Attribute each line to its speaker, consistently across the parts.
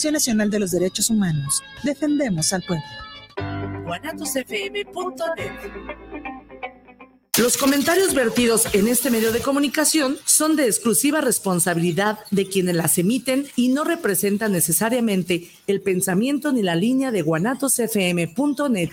Speaker 1: Comisión Nacional de los Derechos Humanos. Defendemos al pueblo.
Speaker 2: Los comentarios vertidos en este medio de comunicación son de exclusiva responsabilidad de quienes las emiten y no representan necesariamente el pensamiento ni la línea de guanatosfm.net.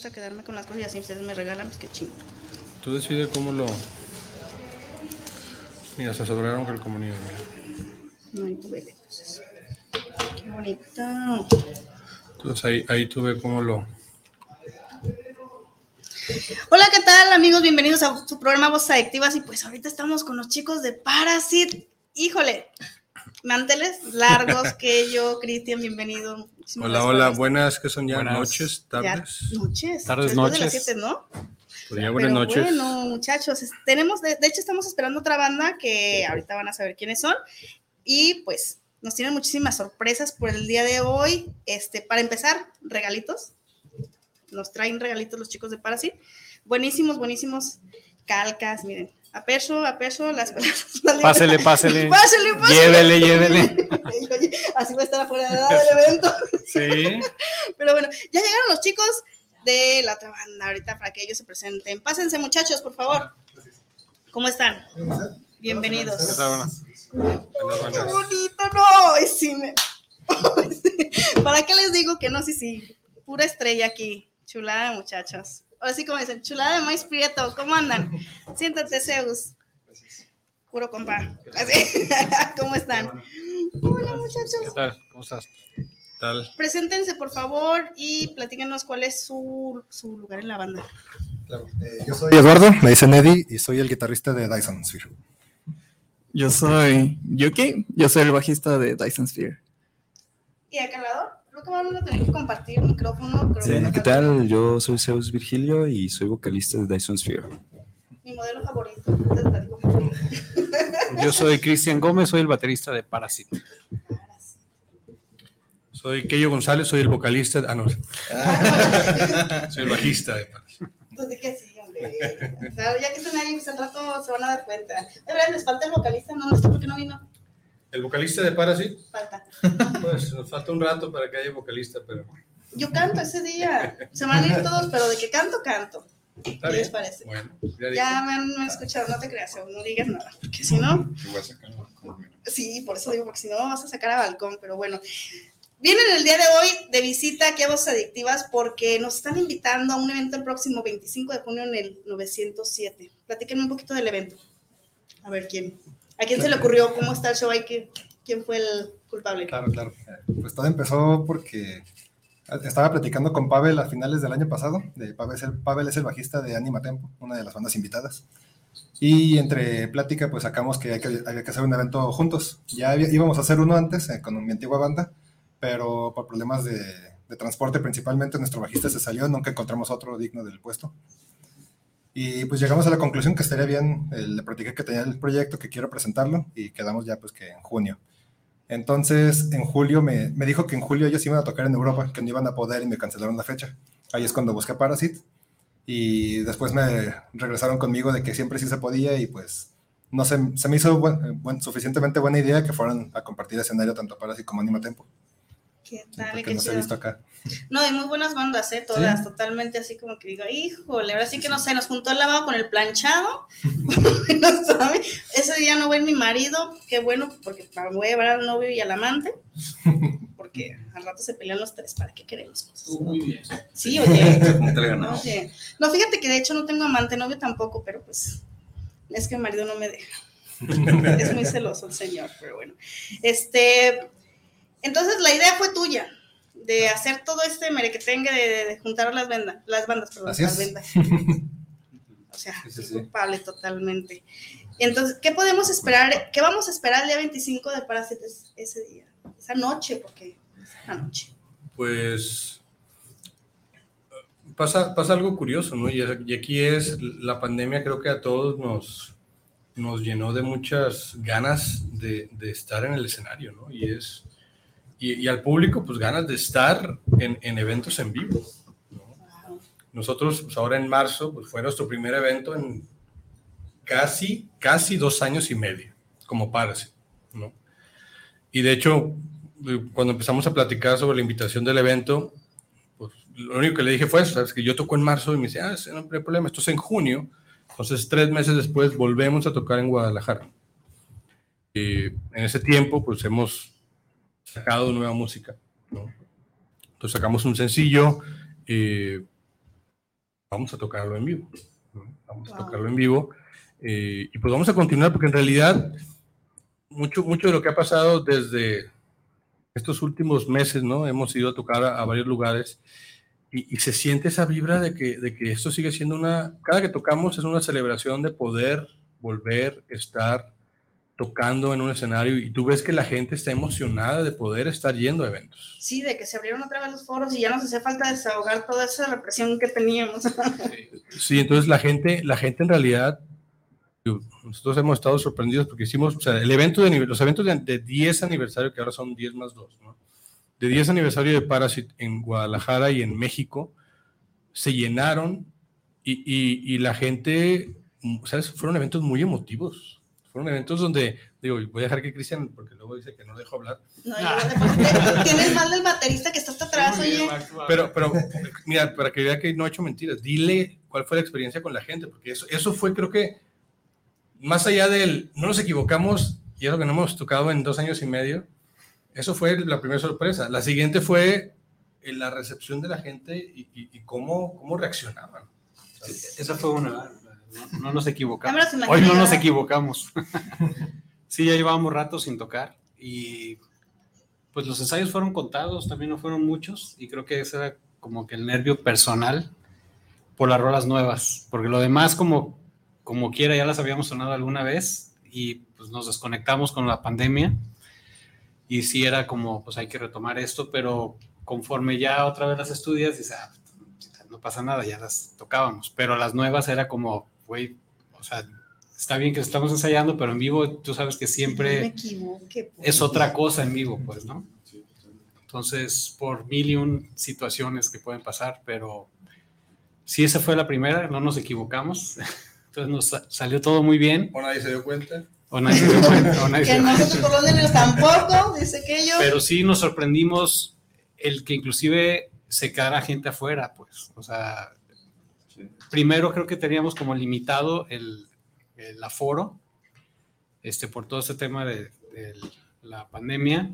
Speaker 3: gusta quedarme con las cosas y así ustedes me regalan, pues qué chingo.
Speaker 4: Tú decides cómo lo. Mira, se sobraron.
Speaker 3: No, ahí tuve, entonces. Qué bonito.
Speaker 4: Entonces ahí, ahí tú ves cómo lo.
Speaker 3: Hola, ¿qué tal, amigos? Bienvenidos a su programa Voces Adictivas. Y pues ahorita estamos con los chicos de Parasit. Híjole, manteles largos que yo, Cristian, bienvenido. Muchísimas
Speaker 4: Hola,
Speaker 3: gracias
Speaker 4: hola, buenas, que son ya
Speaker 5: Buenas.
Speaker 4: noches,
Speaker 3: Ya,
Speaker 4: tardes.
Speaker 3: noches.
Speaker 5: Tardes,
Speaker 3: Después de las
Speaker 5: noches.
Speaker 3: siete, ¿no?
Speaker 4: Pues ya buenas
Speaker 3: Pero
Speaker 4: noches.
Speaker 3: Bueno, muchachos, tenemos, de, de hecho, estamos esperando otra banda que ahorita van a saber quiénes son. Y pues nos tienen muchísimas sorpresas por el día de hoy. Este, para empezar, regalitos. Nos traen regalitos los chicos de Parasit. Buenísimos, buenísimos calcas, miren. A peso, a peso, las las-
Speaker 5: Pásele, pásele.
Speaker 3: Pásele, pásele.
Speaker 5: Llévele, llévele.
Speaker 3: Oye, Así va a estar afuera del evento.
Speaker 5: Sí.
Speaker 3: Pero bueno, ya llegaron los chicos de la otra banda ahorita para que ellos se presenten. Pásense, muchachos, por favor. ¿Cómo están? Bienvenidos.
Speaker 4: Buenas,
Speaker 3: ¡Qué
Speaker 4: buenas.
Speaker 3: bonito! No, Ay, sí me- ¿Para qué les digo que no? Sí, sí. Pura estrella aquí. Chulada, muchachos. Ahora sí, como dicen, chulada de maíz prieto. ¿Cómo andan? Siéntate, Zeus. Puro compa. Así. ¿Cómo están? Hola,
Speaker 5: ¿Qué
Speaker 3: muchachos.
Speaker 5: tal? ¿Cómo estás?
Speaker 4: Tal.
Speaker 3: Preséntense, por favor, y platíquenos cuál es su, su lugar en la banda.
Speaker 6: Eh, yo soy Eduardo, me dicen Eddie y soy el guitarrista de Dyson Sphere.
Speaker 7: Yo soy Yuki, yo soy el bajista de Dyson Sphere.
Speaker 3: Y acá al lado, creo que vamos a tener que compartir el micrófono. creo
Speaker 8: Sí,
Speaker 3: que-
Speaker 8: ¿qué tal? Yo soy Zeus Virgilio y soy vocalista de Dyson Sphere.
Speaker 3: Mi modelo favorito.
Speaker 5: Yo soy Cristian Gómez, soy el baterista de Parasite.
Speaker 4: Soy Keyo González, soy el vocalista. Ah, no. soy el bajista. de
Speaker 3: Entonces, ¿qué sí, hombre? O sea, ya que están ahí, pues al rato se van a dar cuenta. De verdad, les falta el vocalista, no, no sé por qué no vino.
Speaker 4: El vocalista de Parasit,
Speaker 3: Falta.
Speaker 4: pues nos falta un rato para que haya vocalista, pero.
Speaker 3: Yo canto ese día. Se van a ir todos, pero de que canto, canto. ¿Qué les parece?
Speaker 4: Bueno, ya
Speaker 3: Ya me han, escuchado, no te creas, no digas nada, porque si no. Sí, por eso digo, porque si no vas a sacar a balcón, pero bueno. Vienen el día de hoy de visita aquí a Voces Adictivas porque nos están invitando a un evento el próximo 25 de junio en el 907. Platíquenme un poquito del evento. A ver, ¿quién? ¿A quién se le ocurrió? ¿Cómo está el show? ¿Quién, fue el culpable?
Speaker 6: Claro, claro. Pues todo empezó porque estaba platicando con Pavel a finales del año pasado. Pavel, es el, Pavel es el bajista de Anima Tempo, una de las bandas invitadas. Y entre plática, pues sacamos que, hay que había que hacer un evento juntos. Ya había- íbamos a hacer uno antes eh, con mi antigua banda, pero por problemas de, de transporte principalmente, nuestro bajista se salió, nunca encontramos otro digno del puesto. Y pues llegamos a la conclusión que estaría bien, le platiqué que tenía el proyecto, que quiero presentarlo, y quedamos ya pues que en junio. Entonces, en julio me, me dijo que en julio ellos iban a tocar en Europa, que no iban a poder y me cancelaron la fecha. Ahí es cuando busqué Parasit y después me regresaron conmigo de que siempre sí se podía y pues no sé, se me hizo suficientemente buena idea que fueran a compartir escenario tanto Parasit como Anima Tempo,
Speaker 3: ¿Qué tal? Qué
Speaker 6: he
Speaker 3: chido.
Speaker 6: visto acá.
Speaker 3: No, hay muy buenas bandas, ¿eh? Todas, totalmente así como que digo, híjole, ahora sí que no sé, nos juntó el lavado con el planchado. no sabe. Ese día no voy mi marido, qué bueno, porque para- voy a llevar al novio y al amante, porque al rato se pelean los tres, ¿para qué queremos cosas?
Speaker 5: Muy bien.
Speaker 3: Sí, oye.
Speaker 8: ganado.
Speaker 3: oye. No, fíjate que de hecho no tengo amante, novio tampoco, pero pues es que mi marido no me deja. es muy celoso el señor, pero bueno. Este, entonces la idea fue tuya de hacer todo este merequetengue de, juntar las bandas, las bandas, perdón,
Speaker 6: Así
Speaker 3: las
Speaker 6: es.
Speaker 3: bandas. O sea,
Speaker 6: Sí,
Speaker 3: culpable totalmente. Entonces, ¿qué podemos esperar? ¿Qué vamos a esperar el día 25 de Parásitos ese día? Esa noche, porque es la noche.
Speaker 4: Pues pasa, pasa algo curioso, ¿no? Y, y aquí es, la pandemia creo que a todos nos, nos llenó de muchas ganas de, de estar en el escenario, ¿no? Y es, y, y al público, pues ganas de estar en, en eventos en vivo. ¿no? Nosotros, pues ahora en marzo, pues fue nuestro primer evento en casi, casi dos años y medio, como Parasi, ¿no? Y de hecho, eh, cuando empezamos a platicar sobre la invitación del evento, pues lo único que le dije fue ¿sabes? Que yo toco en marzo y me dice, ah, no hay problema, esto es en junio. Entonces, tres meses después volvemos a tocar en Guadalajara. Y en ese tiempo, pues hemos sacado nueva música, ¿no? Entonces sacamos un sencillo, eh, vamos a tocarlo en vivo, ¿no? Vamos a
Speaker 3: Wow.
Speaker 4: tocarlo en vivo. eh, y pues vamos a continuar porque en realidad mucho, mucho de lo que ha pasado desde estos últimos meses, ¿no? Hemos ido a tocar a, a varios lugares y, y se siente esa vibra de que, de que esto sigue siendo una, cada que tocamos es una celebración de poder volver, estar tocando en un escenario y tú ves que la gente está emocionada de poder estar yendo a eventos.
Speaker 3: Sí, de que se abrieron otra vez los foros y ya nos hacía falta desahogar toda esa represión que teníamos.
Speaker 4: Sí, entonces la gente, la gente en realidad, nosotros hemos estado sorprendidos porque hicimos, o sea, el evento de, los eventos de, de 10 aniversario, que ahora son 10 más 2, ¿no? De 10 aniversario de Parasit en Guadalajara y en México, se llenaron y, y, y la gente, ¿sabes? Fueron eventos muy emotivos. Fueron eventos donde, digo, voy a dejar que Cristian, porque luego dice que no dejo hablar,
Speaker 3: No, yo- tienes mal del baterista que está hasta atrás, oye.
Speaker 4: Pero, pero, mira, para que vea que no he hecho mentiras, dile cuál fue la experiencia con la gente, porque eso, eso fue, creo que, más allá del, no nos equivocamos, y es lo que no hemos tocado en dos años y medio, eso fue la primera sorpresa. La siguiente fue eh, la recepción de la gente y, y- y cómo, cómo reaccionaban.
Speaker 5: Esa fue una. No, no nos equivocamos. Hoy no nos equivocamos. sí, ya llevábamos rato sin tocar y pues los ensayos fueron contados, también no fueron muchos y creo que ese era como que el nervio personal por las rolas nuevas, porque lo demás como, como quiera ya las habíamos sonado alguna vez y pues nos desconectamos con la pandemia y sí era como pues hay que retomar esto, pero conforme ya otra vez las estudias dices, ah, no pasa nada, ya las tocábamos, pero las nuevas era como, güey, o sea, está bien que estamos ensayando, pero en vivo tú sabes que
Speaker 3: No me
Speaker 5: siempre
Speaker 3: pues.
Speaker 5: es otra cosa en vivo, pues, ¿no? Entonces, por mil y un situaciones que pueden pasar, pero sí, esa fue la primera, no nos equivocamos, entonces nos sa- salió todo muy bien,
Speaker 4: ¿O nadie se dio cuenta?
Speaker 5: o nadie se dio cuenta, o nadie se
Speaker 3: Que nosotros los tampoco, dice que yo.
Speaker 5: pero sí nos sorprendimos el que inclusive se quedara gente afuera, pues, o sea, primero creo que teníamos como limitado el, el aforo, este, por todo este tema de, de la pandemia,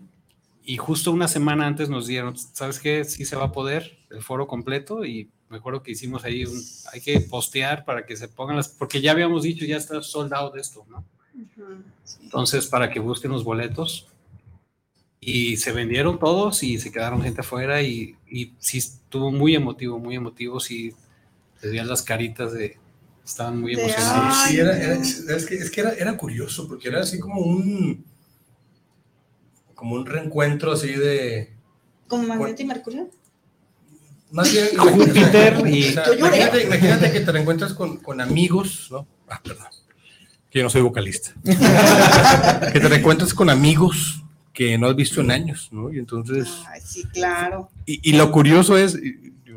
Speaker 5: y justo una semana antes nos dieron, ¿sabes qué? Sí se va a poder el foro completo, y me acuerdo que hicimos ahí, un, hay que postear para que se pongan las, porque ya habíamos dicho, ya está soldado de esto, ¿no?
Speaker 3: Ujú, sí.
Speaker 5: Entonces, para que busquen los boletos. Y se vendieron todos y se quedaron gente afuera y, y sí estuvo muy emotivo, muy emotivo. Sí, te veían las caritas de... Estaban muy emocionados.
Speaker 4: Sí, era, era- es que, es que era, era curioso, porque era así como un, como un reencuentro así de...
Speaker 3: Como Magneto y Mercurio.
Speaker 4: Más bien,
Speaker 5: Júpiter y-
Speaker 4: o sea,
Speaker 3: Yo lloré.
Speaker 4: imagínate, imagínate que te reencuentras con, con amigos, ¿no? Ah, perdón. Que yo no soy vocalista. que te reencuentras con amigos que no has visto en años, ¿no? Y entonces...
Speaker 3: Ay, sí, claro.
Speaker 4: Y, y lo curioso es,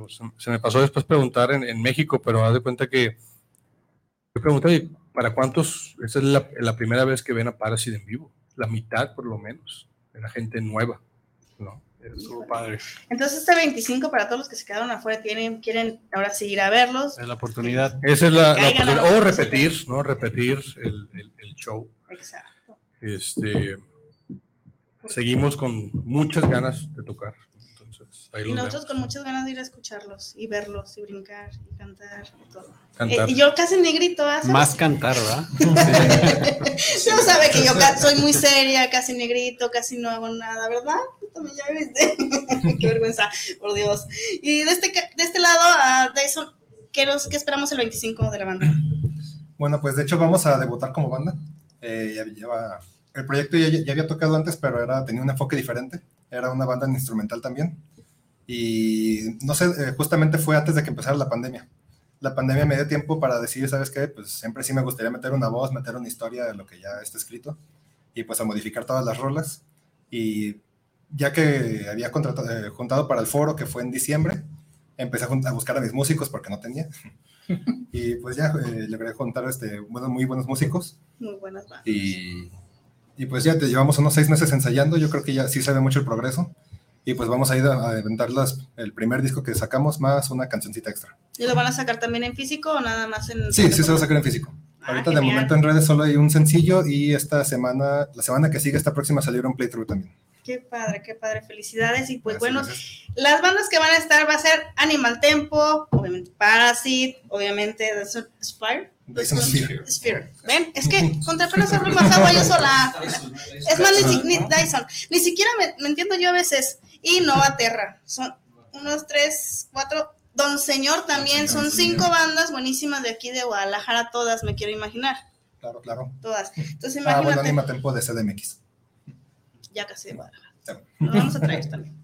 Speaker 4: digo, se, se me pasó después preguntar en, en México, pero haz de cuenta que yo pregunté, "Oye, ¿para cuántos? Esta es la, la primera vez que ven a Parasit en vivo, la mitad por lo menos, de la gente nueva, ¿no? Estuvo padre.
Speaker 3: Entonces, este 25 para todos los que se quedaron afuera, tienen, quieren ahora sí ir a verlos.
Speaker 5: Es la oportunidad.
Speaker 4: Esa es la, la oportunidad. O repetir, ¿no? Repetir el, el- el show.
Speaker 3: Exacto.
Speaker 4: Este, seguimos con muchas ganas de tocar.
Speaker 3: Y
Speaker 4: los
Speaker 3: nosotros
Speaker 4: vemos.
Speaker 3: con muchas ganas de ir a escucharlos y verlos y brincar y cantar y todo.
Speaker 4: Cantar.
Speaker 3: Eh, y yo casi negrito, ¿ah? ¿sabes?
Speaker 5: Más cantar, ¿verdad?
Speaker 3: No sabe que yo soy muy seria, casi negrito, casi no hago nada, ¿verdad? Tú también ya viste. Qué vergüenza, por Dios. Y de este, de este lado, a Dyson, ¿qué, nos- qué esperamos el 25 de la banda?
Speaker 6: Bueno, pues de hecho vamos a debutar como banda. Eh, ya lleva, el proyecto ya, ya había tocado antes, pero era, tenía un enfoque diferente. Era una banda instrumental también. Y no sé, eh, justamente fue antes de que empezara la pandemia. La pandemia me dio tiempo para decir, ¿sabes qué? Pues siempre sí me gustaría meter una voz, meter una historia de lo que ya está escrito y pues a modificar todas las rolas. Y ya que había contratado, eh, juntado para el foro, que fue en diciembre, empecé a, a buscar a mis músicos porque no tenía. y pues ya eh, logré juntar este, buenos, muy buenos músicos.
Speaker 3: Muy buenas bandas.
Speaker 6: Y, y pues ya te llevamos unos seis meses ensayando. Yo creo que ya sí se ve mucho el progreso. Y pues vamos a ir a, a aventar las- el primer disco que sacamos más una cancioncita extra.
Speaker 3: ¿Y lo van a sacar también en físico o nada más en.?
Speaker 6: Sí, sí se va a sacar en físico.
Speaker 3: Ah,
Speaker 6: Ahorita de momento en redes solo hay un sencillo y esta semana, la semana que sigue, esta próxima salió un playthrough también.
Speaker 3: Qué padre, qué padre. Felicidades. Y pues
Speaker 6: Gracias,
Speaker 3: bueno,
Speaker 6: gracias.
Speaker 3: las bandas que van a estar va a ser Animal Tempo, obviamente Parasite, obviamente Dyson Sphere.
Speaker 6: Dyson Sphere.
Speaker 3: Sphere. ¿Ven? Es que contra apenas abro más agua yo sola. Es más, ni, ni- Dyson. Ni siquiera me, me entiendo yo a veces. Y Nova Terra. Son unos tres, cuatro. Don Señor también. Son cinco bandas buenísimas de aquí de Guadalajara, todas, me quiero imaginar.
Speaker 6: Claro, claro.
Speaker 3: Todas. Entonces
Speaker 6: Ah, bueno,
Speaker 3: imagínate.
Speaker 6: Anima Tempo de CDMX.
Speaker 3: ya casi de Guadalajara.
Speaker 6: Sí.
Speaker 3: Lo vamos a traer también.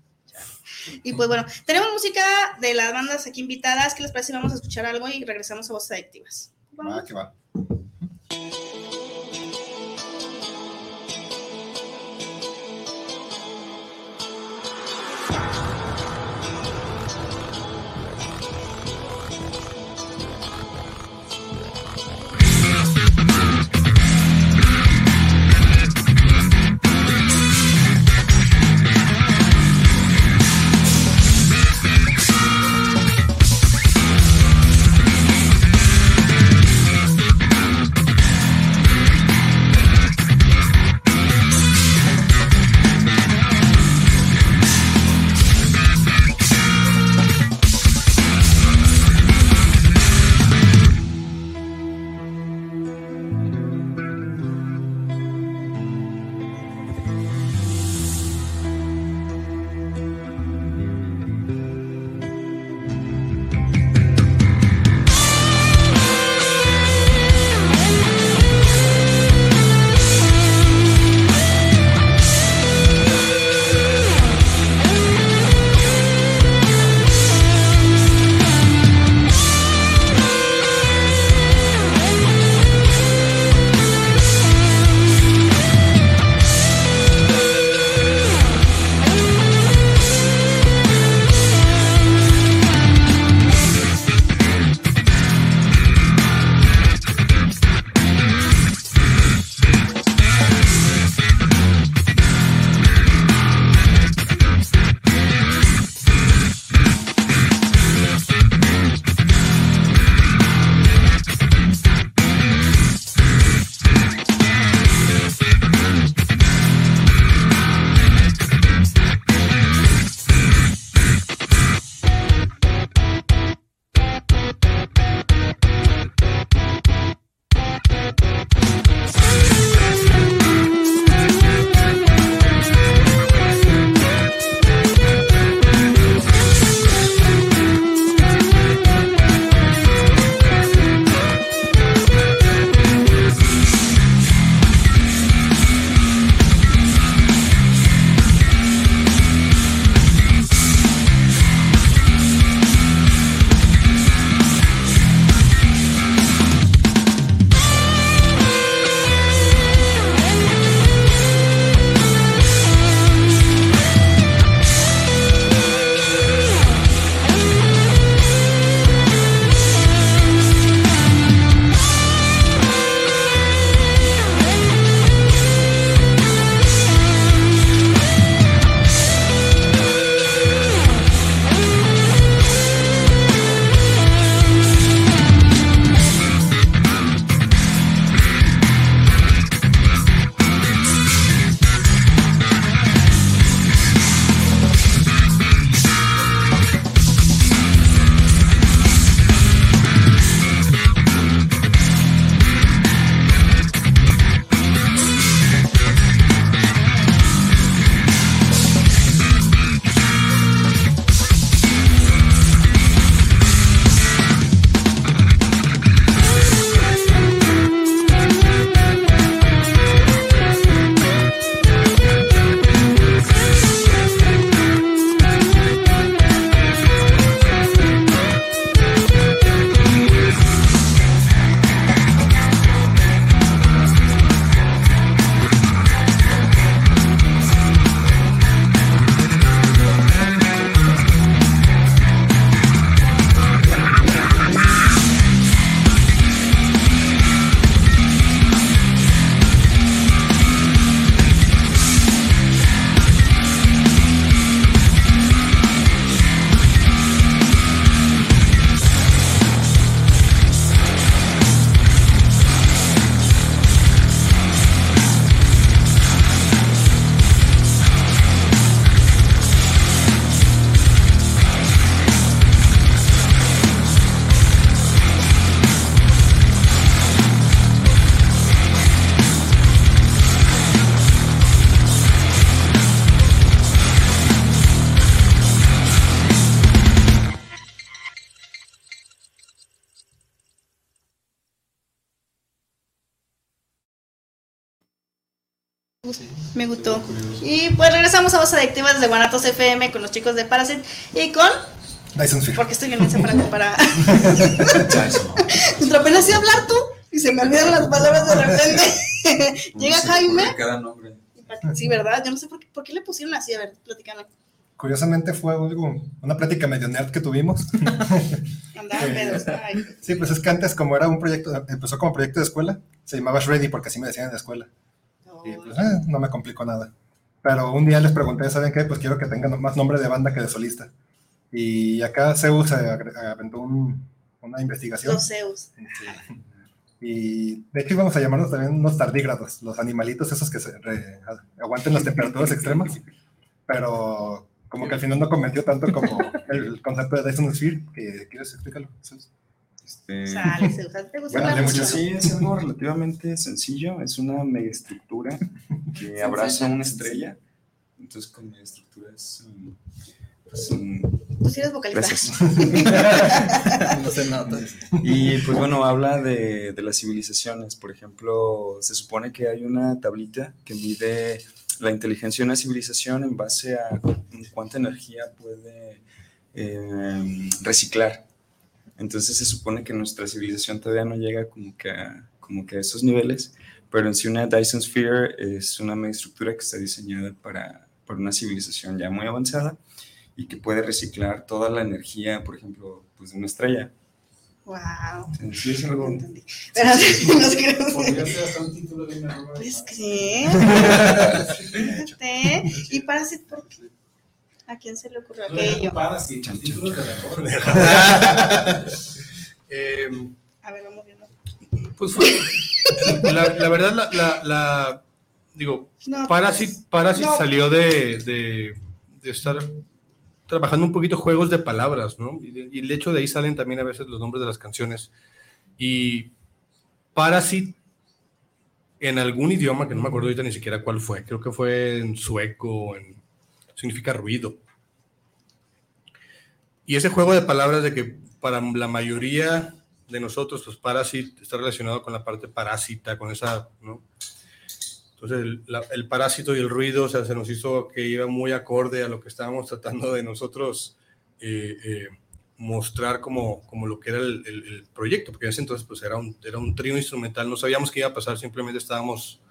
Speaker 3: Y pues bueno, tenemos música de las bandas aquí invitadas. ¿Qué les parece si vamos a escuchar algo y regresamos a Voces Adictivas?
Speaker 6: Va, que va.
Speaker 3: Y pues regresamos a Voz Adictivas de Guanatos FM con los chicos de Parasite y con.
Speaker 6: Dyson Sphere.
Speaker 3: Porque estoy bien mensa para comparar. Mientras apenas sé hablar tú y se me olvidan las palabras de repente. Llega Jaime.
Speaker 8: Cada nombre.
Speaker 3: Sí, ¿verdad? Yo no sé por qué, por qué le pusieron así. A ver, platicame.
Speaker 6: Curiosamente fue algo, una plática medio nerd que tuvimos.
Speaker 3: Ay.
Speaker 6: Sí, pues es que antes como era un proyecto, empezó como proyecto de escuela, se llamaba Shreddy porque así me decían en la escuela. Y pues eh, no me complicó nada. Pero un día les pregunté, ¿saben qué? Pues quiero que tengan más nombre de banda que de solista. Y acá Zeus agre- aventó un- una investigación.
Speaker 3: Los Zeus.
Speaker 6: Sí. Y de hecho íbamos a llamarnos también unos tardígrados, los animalitos esos que se re- aguanten las temperaturas extremas. Pero como que al final no convenció tanto como el concepto de Dyson Sphere, que quieres explicarlo. Zeus?
Speaker 8: Este,
Speaker 3: Sale. ¿Te gusta
Speaker 6: Bueno,
Speaker 3: la
Speaker 8: sí, es algo relativamente sencillo. Es una megaestructura que abraza una estrella. Entonces, con megaestructura es. um, pues, um,
Speaker 3: Tú sí eres vocalista.
Speaker 8: Gracias.
Speaker 7: No se nota.
Speaker 8: Y pues bueno, habla de, de las civilizaciones. Por ejemplo, se supone que hay una tablita que mide la inteligencia de una civilización en base a cuánta energía puede eh, reciclar. Entonces se supone que nuestra civilización todavía no llega como que a, como que a esos niveles, pero en sí una Dyson Sphere es una megaestructura que está diseñada para, para una civilización ya muy avanzada y que puede reciclar toda la energía, por ejemplo, pues de una estrella.
Speaker 3: Wow.
Speaker 8: Sí, es algo.
Speaker 3: Entendí. Pero no sé qué.
Speaker 5: Podría ser hasta un título de una obra.
Speaker 3: ¿Puedes creer? Fíjate. ¿Y Parasite por qué? ¿A quién se le ocurrió aquello?
Speaker 4: Eh,
Speaker 3: A ver, vamos viendo.
Speaker 4: pues fue, la, la verdad, la, la- la- digo,
Speaker 3: No,
Speaker 4: Parasite
Speaker 3: No.
Speaker 4: salió de, de- de estar trabajando un poquito juegos de palabras, ¿no? Y de, y de hecho de ahí salen también a veces los nombres de las canciones. Y Parasite, en algún idioma, que no me acuerdo ahorita ni siquiera cuál fue, creo que fue en sueco, en, significa ruido. Y ese juego de palabras de que para la mayoría de nosotros, pues Parasite está relacionado con la parte parásita, con esa, ¿no? Entonces, el, parásito y el ruido, se nos hizo que iba muy acorde a lo que estábamos tratando de nosotros eh, eh, mostrar como, como lo que era el proyecto, porque en ese entonces pues era un, era un trío instrumental, no sabíamos qué iba a pasar, simplemente estábamos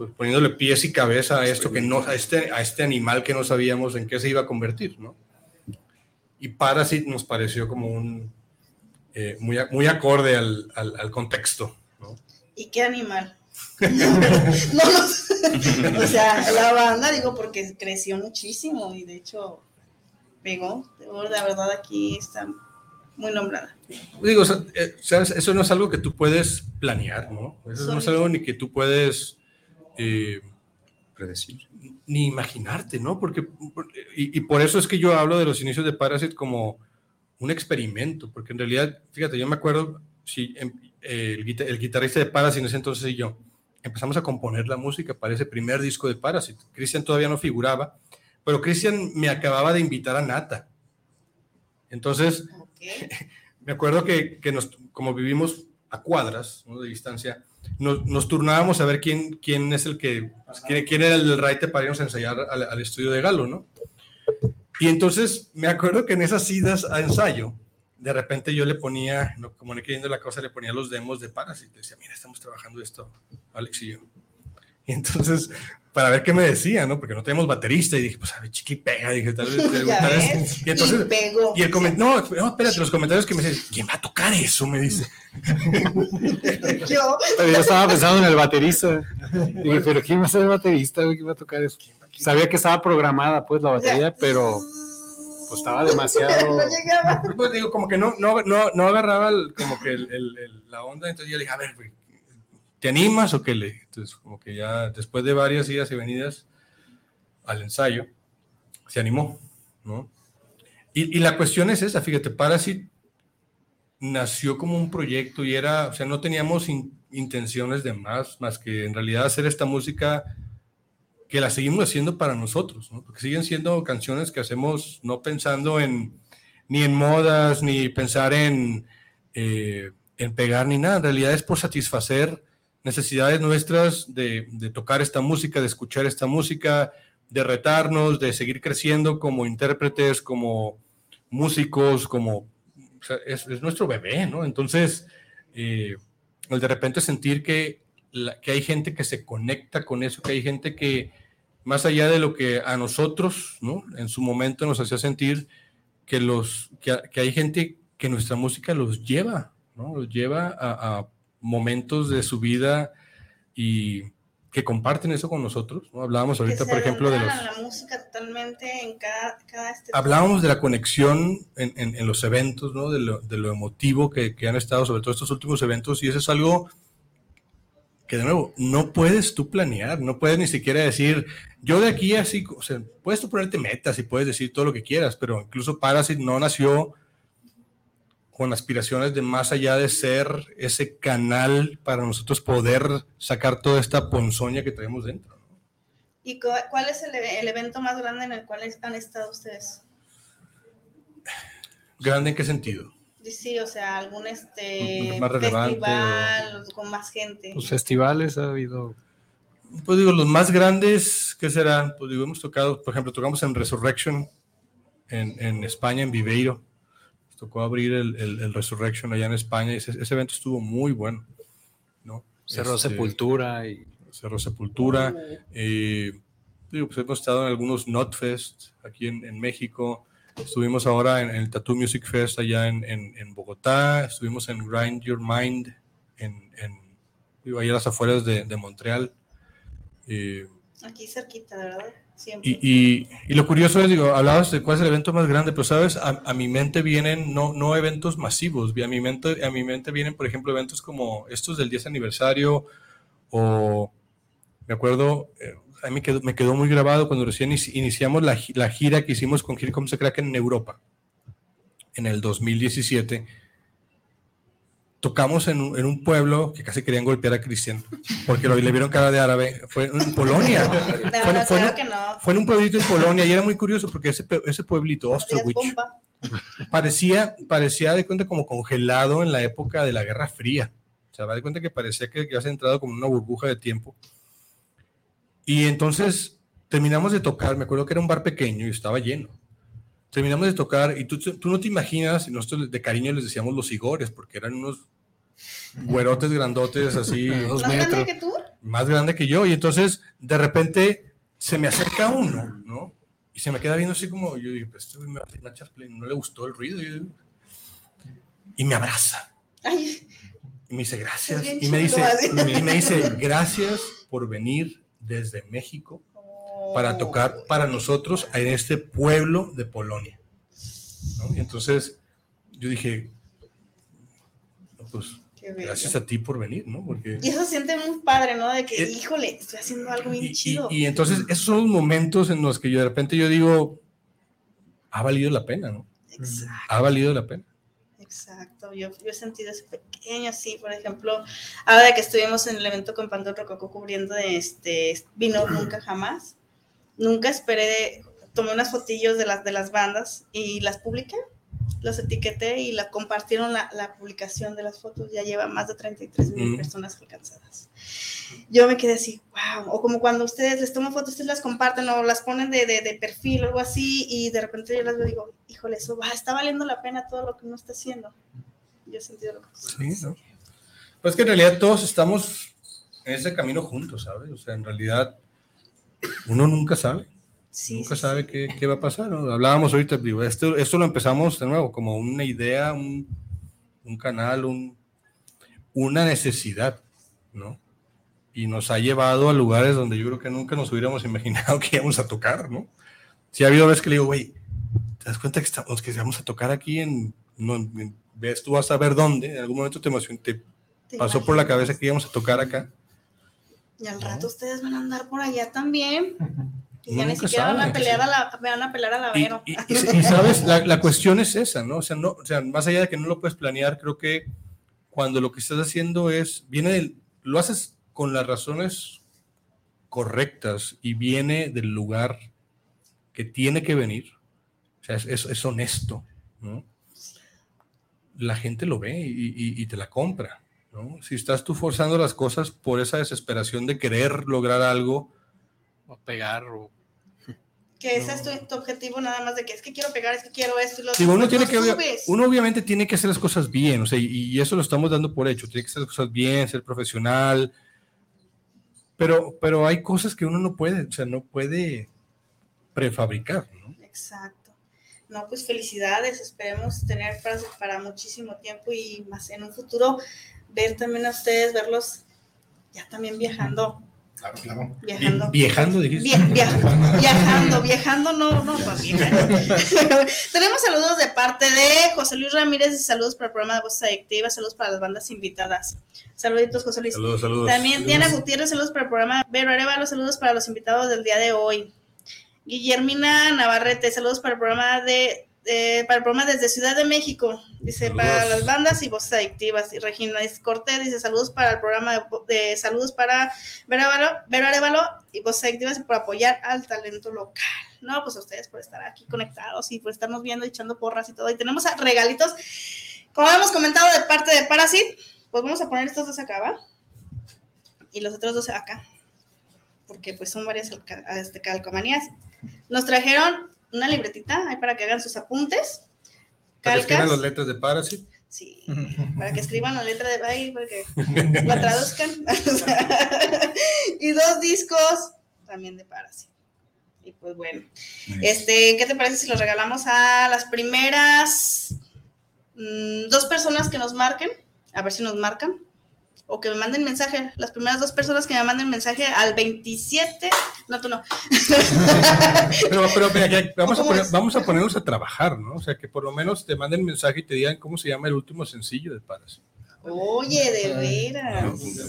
Speaker 4: pues, poniéndole pies y cabeza a esto que no, a este, a este animal que no sabíamos en qué se iba a convertir, ¿no? Y Parasite nos pareció como un, eh, muy, muy acorde al, al, al contexto, ¿no?
Speaker 3: ¿Y qué animal? no, no. o sea, la banda, digo, porque creció muchísimo y de hecho pegó. La verdad, aquí está muy nombrada.
Speaker 4: Digo, o sea, eh, eso no es algo que tú puedes planear, ¿no? Eso no es algo ni que tú puedes eh,
Speaker 8: Predecir.
Speaker 4: ni imaginarte, ¿no? Porque, por- y, y por eso es que yo hablo de los inicios de Parasite como un experimento, porque en realidad, fíjate, yo me acuerdo, si em- el, el guitarrista de Parasite en ese entonces y yo empezamos a componer la música para ese primer disco de Parasite. Cristian todavía no figuraba, pero Cristian me acababa de invitar a Nata. Entonces,
Speaker 3: Ok.
Speaker 4: me acuerdo que, que nos, como vivimos a cuadras ¿no? de distancia, nos, nos turnábamos a ver quién, quién es el que, pues, quién, quién era el raite para irnos a ensayar al, al estudio de Galo, ¿no? Y entonces me acuerdo que en esas idas a ensayo, de repente yo le ponía, no, como no queriendo la cosa, le ponía los demos de Parasite. Decía, mira, estamos trabajando esto, Alex y yo. Y entonces, para ver qué me decía, ¿no? Porque no tenemos baterista. Y dije, pues a ver, chiqui pega. Dije, tal vez.
Speaker 3: Ves,
Speaker 4: Y entonces,
Speaker 3: y pegó.
Speaker 4: y el comentario, no, no, espérate, los comentarios que me dicen, ¿quién va a tocar eso? Me dice.
Speaker 3: Yo,
Speaker 5: Pero yo estaba pensando en el baterista. Dije, pero ¿quién va a ser el baterista? güey? ¿Quién va a tocar eso? Sabía que estaba programada, pues, la batería, pero pues estaba demasiado.
Speaker 3: No llegaba.
Speaker 4: Pues digo, como que no, no, no, no agarraba el- como que el- el- el- la onda, entonces yo le dije, a ver, güey, ¿te animas o qué le? Entonces, como que ya después de varias idas y venidas al ensayo, se animó, ¿no? Y, y la cuestión es esa, fíjate, Parasite nació como un proyecto y era, o sea, no teníamos in- intenciones de más, más que en realidad hacer esta música que la seguimos haciendo para nosotros, ¿no? Porque siguen siendo canciones que hacemos no pensando en ni en modas, ni pensar en, eh, en pegar, ni nada. En realidad es por satisfacer necesidades nuestras de, de tocar esta música, de escuchar esta música, de retarnos, de seguir creciendo como intérpretes, como músicos, como es, es, nuestro bebé, ¿no? Entonces, eh, el de repente sentir que, que hay gente que se conecta con eso, que hay gente que, más allá de lo que a nosotros, ¿no? En su momento nos hacía sentir que, los, que, que hay gente que nuestra música los lleva, ¿no? Los lleva a momentos de su vida y que comparten eso con nosotros. ¿no? Hablábamos ahorita, por ejemplo, de los...
Speaker 3: la música totalmente en cada, cada este
Speaker 4: Hablábamos de la conexión en, en, en los eventos, ¿no? De lo, de lo emotivo que, que, han estado, sobre todo estos últimos eventos, y eso es algo que, de nuevo, no puedes tú planear, no puedes ni siquiera decir, yo de aquí así, o sea, puedes tú ponerte metas y puedes decir todo lo que quieras, pero incluso Parasit no nació con aspiraciones de más allá de ser ese canal para nosotros poder sacar toda esta ponzoña que traemos dentro. ¿no?
Speaker 3: ¿Y cuál es el, el, evento más grande en el cual han estado ustedes?
Speaker 4: ¿Grande en qué sentido?
Speaker 3: Sí, o sea, algún este
Speaker 4: más
Speaker 3: festival o... con más gente.
Speaker 5: Los festivales ha habido.
Speaker 4: Pues digo, los más grandes, ¿qué será? Pues digo, hemos tocado, por ejemplo, tocamos en Resurrection en, en España, en Viveiro tocó abrir el, el, el, Resurrection allá en España y ese, ese, evento estuvo muy bueno. ¿no?
Speaker 5: Cerró este, Sepultura y...
Speaker 4: Cerró Sepultura. Eh, digo, pues hemos estado en algunos Notfest aquí en, en México. Estuvimos ahora en, en, el Tattoo Music Fest allá en, en, Bogotá. Estuvimos en Grind Your Mind en, digo, ahí a las afueras de, de Montreal.
Speaker 3: Eh, aquí cerquita, ¿verdad?
Speaker 4: Y, y, lo curioso es, digo, hablabas de cuál es el evento más grande, pero sabes, a, mi mente vienen no, no eventos masivos, a mi, mente, a mi mente vienen, por ejemplo, eventos como estos del 10 aniversario, o me acuerdo, eh, a mí quedó, me quedó, muy grabado cuando recién iniciamos la, la gira que hicimos con Here Comes the Kraken en Europa, en el 2017 tocamos en un, en un, pueblo que casi querían golpear a Cristian, porque lo, le vieron cara de árabe. Fue en Polonia.
Speaker 3: No,
Speaker 4: fue,
Speaker 3: no,
Speaker 4: fue,
Speaker 3: claro que no.
Speaker 4: fue, en un pueblito en Polonia y era muy curioso porque ese, ese pueblito, Ostrowicz, parecía, parecía de cuenta como congelado en la época de la Guerra Fría. O sea, de cuenta que parecía que, que has entrado como una burbuja de tiempo. Y entonces terminamos de tocar, me acuerdo que era un bar pequeño y estaba lleno terminamos de tocar y tú, tú, no te imaginas, y nosotros de cariño les decíamos los igores, porque eran unos güerotes grandotes así,
Speaker 3: dos ¿Más metros. Grande que tú?
Speaker 4: Más grande que yo. Y entonces, de repente, se me acerca uno, ¿no? Y se me queda viendo así como, yo digo, pues este me no le gustó el ruido. Y, y me abraza.
Speaker 3: Ay.
Speaker 4: Y me dice, gracias. Y me dice, y me dice, gracias por venir desde México para tocar para nosotros en este pueblo de Polonia. ¿no? Y entonces yo dije, pues gracias a ti por venir, ¿no? Porque,
Speaker 3: y eso siente muy padre, ¿no? De que, eh, híjole, estoy haciendo algo bien
Speaker 4: y,
Speaker 3: chido.
Speaker 4: Y, y, entonces esos son los momentos en los que yo de repente yo digo, ha valido la pena, ¿no?
Speaker 3: Exacto.
Speaker 4: Ha valido la pena.
Speaker 3: Exacto, yo, yo he sentido ese pequeño así, por ejemplo, ahora que estuvimos en el evento con Pandora Rococó cubriendo de este, vino nunca jamás, nunca esperé, tomé unas fotillos de las, de las bandas y las publiqué, las etiqueté y la compartieron la, la publicación de las fotos, ya lleva más de 33 mil mm. personas alcanzadas. Yo me quedé así, wow, o como cuando ustedes les toman fotos, ustedes las comparten o las ponen de, de, de perfil o algo así y de repente yo las veo y digo, híjole, eso va, está valiendo la pena todo lo que uno está haciendo. Yo he sentido lo que
Speaker 4: sí, ¿no? Pues que en realidad todos estamos en ese camino juntos, ¿sabes? O sea, en realidad uno nunca sabe.
Speaker 3: Sí,
Speaker 4: nunca
Speaker 3: sí,
Speaker 4: sabe
Speaker 3: sí.
Speaker 4: Qué, qué, va a pasar. ¿no? Hablábamos ahorita, digo, esto, esto lo empezamos de nuevo como una idea, un, un canal, un, una necesidad, ¿no? Y nos ha llevado a lugares donde yo creo que nunca nos hubiéramos imaginado que íbamos a tocar, ¿no? Si ha habido veces que le digo, güey, ¿te das cuenta que, estamos, que vamos a tocar aquí en, no, en, ves, tú vas a ver dónde, en algún momento te, emocionó, te, ¿Te pasó por la cabeza que íbamos a tocar acá.
Speaker 3: Y al rato ustedes van a andar por allá también. Y ya ni siquiera
Speaker 4: sabe.
Speaker 3: van a pelear a la, van a pelear a la
Speaker 4: Y,
Speaker 3: Vero.
Speaker 4: y- y- y, sabes, la, la cuestión es esa, ¿no? O sea, no, o sea, más allá de que no lo puedes planear, creo que cuando lo que estás haciendo es, viene del, lo haces con las razones correctas y viene del lugar que tiene que venir, o sea, es, es, es honesto, ¿no? La gente lo ve y, y- y te la compra, ¿no? Si estás tú forzando las cosas por esa desesperación de querer lograr algo,
Speaker 5: O pegar, o
Speaker 3: Que ese es tu, tu objetivo nada más de que es que quiero pegar, es que quiero esto y lo
Speaker 4: digo, uno, tiene que,
Speaker 3: subes.
Speaker 4: uno obviamente tiene que hacer las cosas bien, o sea, y, y eso lo estamos dando por hecho, tiene que hacer las cosas bien, ser profesional, pero, pero hay cosas que uno no puede, o sea, no puede prefabricar, ¿no?
Speaker 3: Exacto. No, pues felicidades, esperemos tener para, para muchísimo tiempo y más en un futuro ver también a ustedes, verlos ya también viajando,
Speaker 6: Claro, claro.
Speaker 3: viajando.
Speaker 4: Vi- viajando, dijiste.
Speaker 3: Via- via- viajando, viajando, no, no, pues viajando. Tenemos saludos de parte de José Luis Ramírez y saludos para el programa de Voces Adictivas, saludos para las bandas invitadas. Saluditos, José Luis.
Speaker 4: Saludos, saludos.
Speaker 3: También Diana Gutiérrez, saludos para el programa. Vero Arevalo, saludos para los invitados del día de hoy. Guillermina Navarrete, saludos para el programa de, de- para el programa desde Ciudad de México. Dice
Speaker 4: Saludos.
Speaker 3: para las bandas y voces adictivas. Y Regina Cortés dice saludos para el programa de, de saludos para Vero Arevalo, y voces adictivas y por apoyar al talento local. No, pues a ustedes por estar aquí conectados y por estarnos viendo, echando porras y todo. Y tenemos regalitos, como hemos comentado de parte de Parasit, pues vamos a poner estos dos acá, ¿va? Y los otros dos acá. Porque pues son varias este, calcomanías. Nos trajeron una libretita ahí para que hagan sus apuntes.
Speaker 4: Para que escriban las letras de Parasite.
Speaker 3: Sí, para que escriban la letra de ahí, para que la traduzcan. y dos discos también de Parasit. Y pues bueno, este, ¿qué te parece si los regalamos a las primeras mm, dos personas que nos marquen? A ver si nos marcan. O que me manden mensaje. Las primeras dos personas que me manden mensaje al 27. No, tú no.
Speaker 4: Pero, pero mira, ya vamos, a
Speaker 3: ¿Cómo
Speaker 4: poner- vamos a ponernos a trabajar, ¿no? O sea, que por lo menos te manden mensaje y te digan cómo se llama el último sencillo de Parasite.
Speaker 3: Oye, de veras. Punto.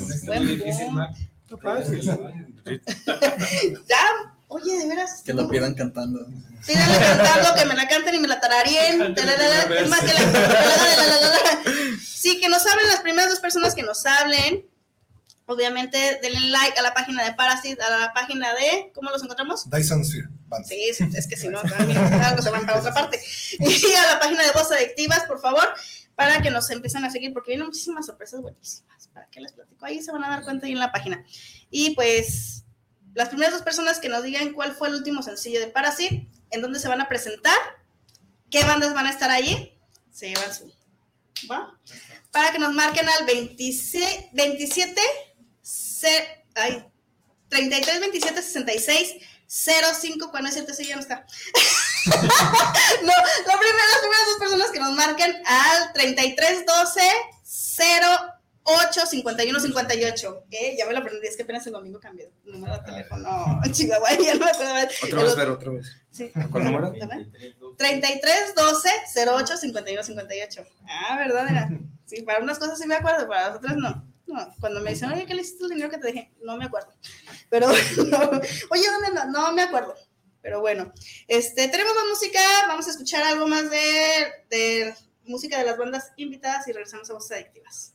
Speaker 3: Ya, oye, de veras.
Speaker 7: Que lo pidan cantando.
Speaker 3: Pídanle cantando, que me la canten y me la tararien. Es más que la-. Sí, que nos hablen las primeras dos personas que nos hablen. Obviamente, denle like a la página de Parasit, a la página de. ¿Cómo los encontramos?
Speaker 6: Dyson Sphere. Band.
Speaker 3: Sí, es que si no, también algo se van para otra parte. Y a la página de Voces Adictivas, por favor, para que nos empiecen a seguir, porque vienen muchísimas sorpresas buenísimas. ¿Para qué les platico? Ahí se van a dar cuenta ahí en la página. Y pues, las primeras dos personas que nos digan cuál fue el último sencillo de Parasit, en dónde se van a presentar, qué bandas van a estar allí, se llevan su. ¿Va? Para que nos marquen al 26, 27, ce- ay, 33, 27, 66, 05, cuando es cierto, ese ya no está. no, la primera, las primeras dos personas que nos marquen al 33, 12, 08, 51, 58. Eh, ya me lo aprendí, es que apenas el domingo cambié el número de teléfono. Chihuahua, ya no me acuerdo.
Speaker 8: Otra vez, Vero, otra vez.
Speaker 3: Sí.
Speaker 8: ¿Cuál número?
Speaker 3: ¿Verdad? 33 12 08 51 58. Ah, ¿verdad? Era. Sí, para unas cosas sí me acuerdo, para las otras no. No, cuando me dicen, oye, ¿qué le hiciste el dinero que te dejé? No me acuerdo. Pero, no. oye, ¿dónde no? No me acuerdo. Pero bueno, este, tenemos más música, vamos a escuchar algo más de, de música de las bandas invitadas y regresamos a Voces Adictivas.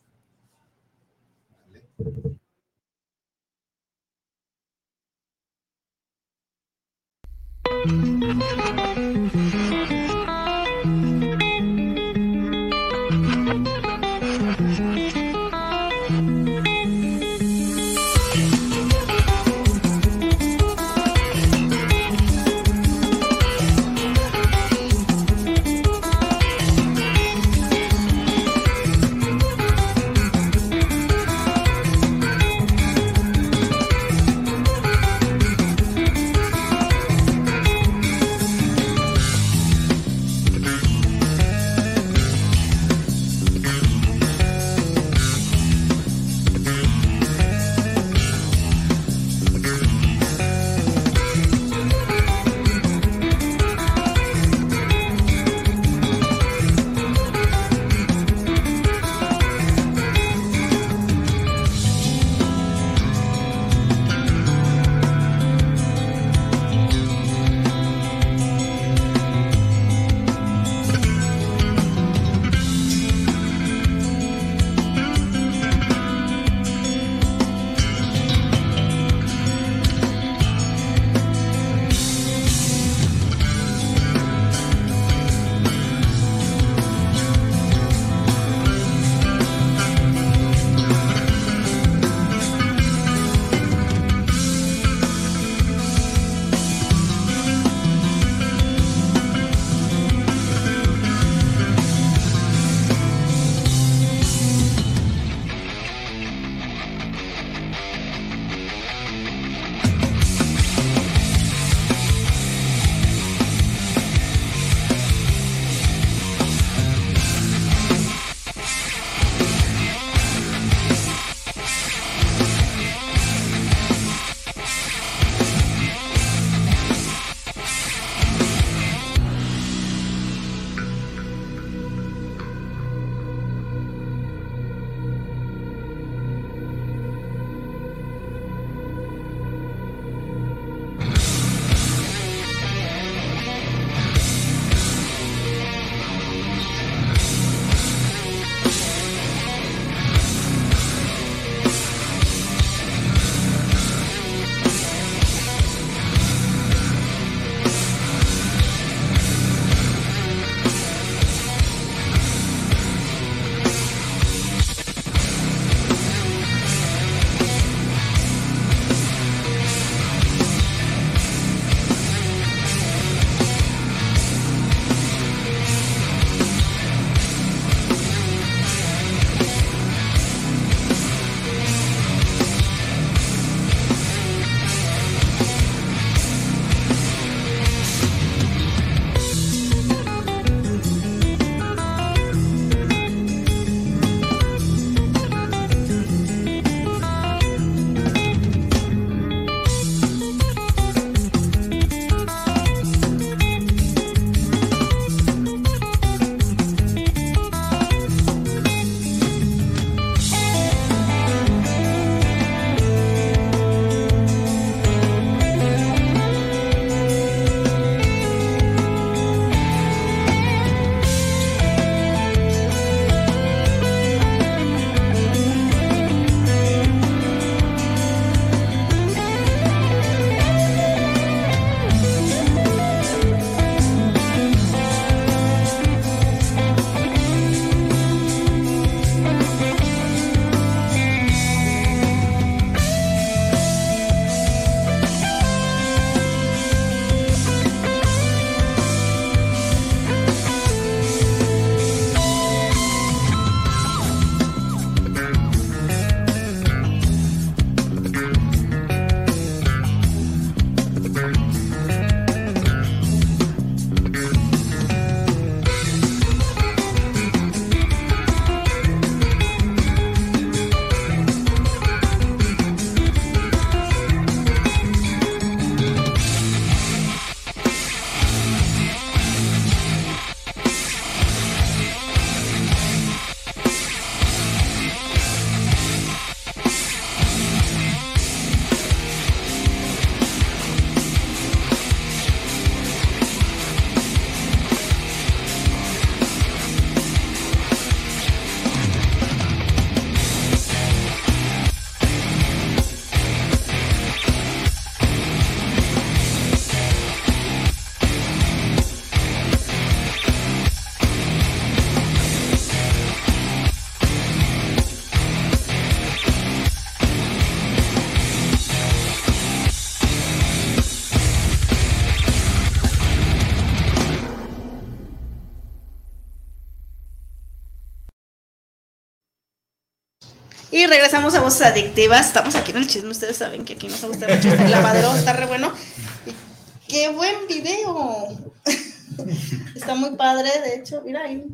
Speaker 3: Y regresamos a Voces Adictivas. Estamos aquí en el chisme. Ustedes saben que aquí nos gusta mucho este lavadero. Está re bueno. ¡Qué buen video! Está muy padre, de hecho. Mira ahí.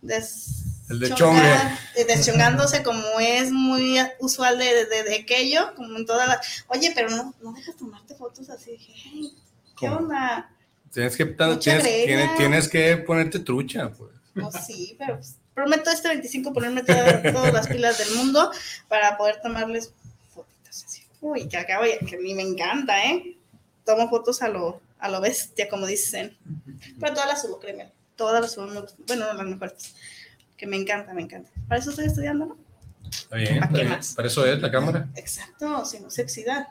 Speaker 3: Des-
Speaker 4: El de
Speaker 3: chonga- eh, Deschongándose como es muy usual de, de, de aquello, como en todas las... Oye, pero no, no dejas tomarte fotos así. "Hey, ¿Qué
Speaker 4: ¿Cómo?
Speaker 3: onda?
Speaker 4: Tienes que, tienes, tienes, tienes que ponerte trucha, pues.
Speaker 3: No, sí, pero pues, prometo este 25 ponerme todas, todas las pilas del mundo para poder tomarles fotitos así. Uy, que acabo, que a mí me encanta, ¿eh? Tomo fotos a lo, a lo bestia, como dicen. Pero todas las subo, créeme. Todas las subo, bueno, no las mejores. Que me encanta, me encanta. Para eso estoy estudiando, ¿no?
Speaker 4: Está bien,
Speaker 3: ¿Para
Speaker 4: está bien.
Speaker 3: más?
Speaker 4: Para eso es la cámara.
Speaker 3: Exacto, si no se oxida.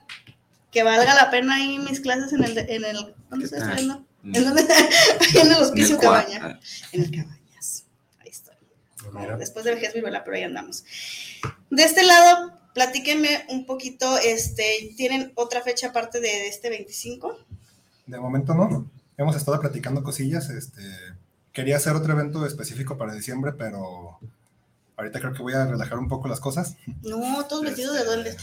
Speaker 3: Que valga la pena ahí mis clases en el, en el, ¿dónde estoy estudiando? ¿En dónde? Ahí en el hospicio
Speaker 8: En el cua-
Speaker 3: Cabaña. En el Cabañas.
Speaker 4: Mira.
Speaker 3: Después de vejez viruela, pero ahí andamos. De este lado, platíquenme un poquito, este, ¿tienen otra fecha aparte de, de este 25?
Speaker 6: De momento no. Hemos estado platicando cosillas. Este, quería hacer otro evento específico para diciembre, pero ahorita creo que voy a relajar un poco las cosas.
Speaker 3: No, todos vestidos de duende.